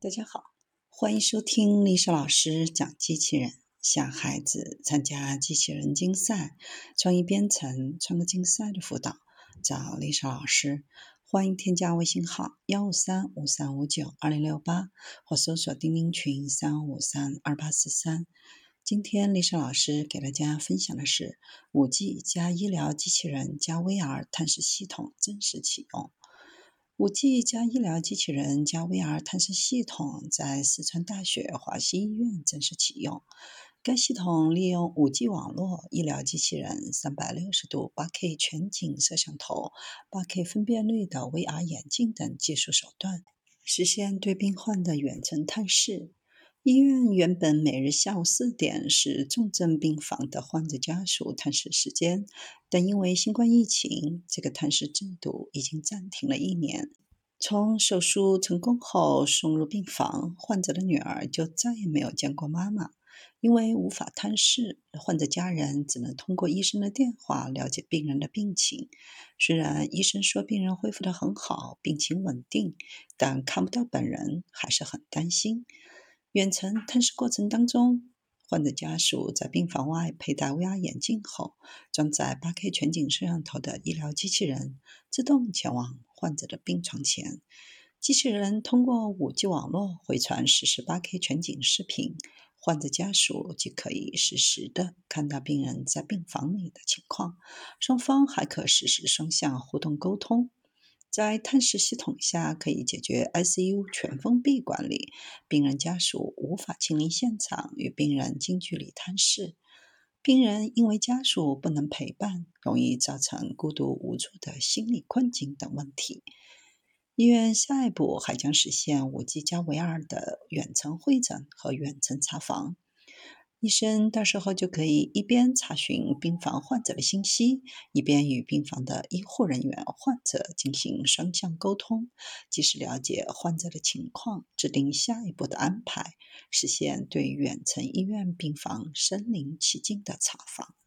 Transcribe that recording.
大家好，欢迎收听丽莎老师讲机器人。想孩子参加机器人竞赛、创意编程、创客竞赛的辅导，找丽莎老师。欢迎添加微信号幺五三五三五九二零六八，或搜索钉钉群三五三二八四三。今天丽莎老师给大家分享的是五 G 加医疗机器人加 VR 探视系统正式启用。五 G 加医疗机器人加 VR 探视系统在四川大学华西医院正式启用。该系统利用 5G 网络、医疗机器人、360度 8K 全景摄像头、8K 分辨率的 VR 眼镜等技术手段，实现对病患的远程探视。医院原本每日下午四点是重症病房的患者家属探视时间，但因为新冠疫情，这个探视制度已经暂停了一年。从手术成功后送入病房，患者的女儿就再也没有见过妈妈，因为无法探视，患者家人只能通过医生的电话了解病人的病情。虽然医生说病人恢复得很好，病情稳定，但看不到本人，还是很担心。远程探视过程当中，患者家属在病房外佩戴 VR 眼镜后，装载 8K 全景摄像头的医疗机器人自动前往患者的病床前。机器人通过 5G 网络回传实时 8K 全景视频，患者家属即可以实时的看到病人在病房里的情况，双方还可实时双向互动沟通。在探视系统下，可以解决 ICU 全封闭管理，病人家属无法亲临现场与病人近距离探视。病人因为家属不能陪伴，容易造成孤独无助的心理困境等问题。医院下一步还将实现 5G 加 VR 的远程会诊和远程查房。医生到时候就可以一边查询病房患者的信息，一边与病房的医护人员、患者进行双向沟通，及时了解患者的情况，制定下一步的安排，实现对远程医院病房身临其境的查房。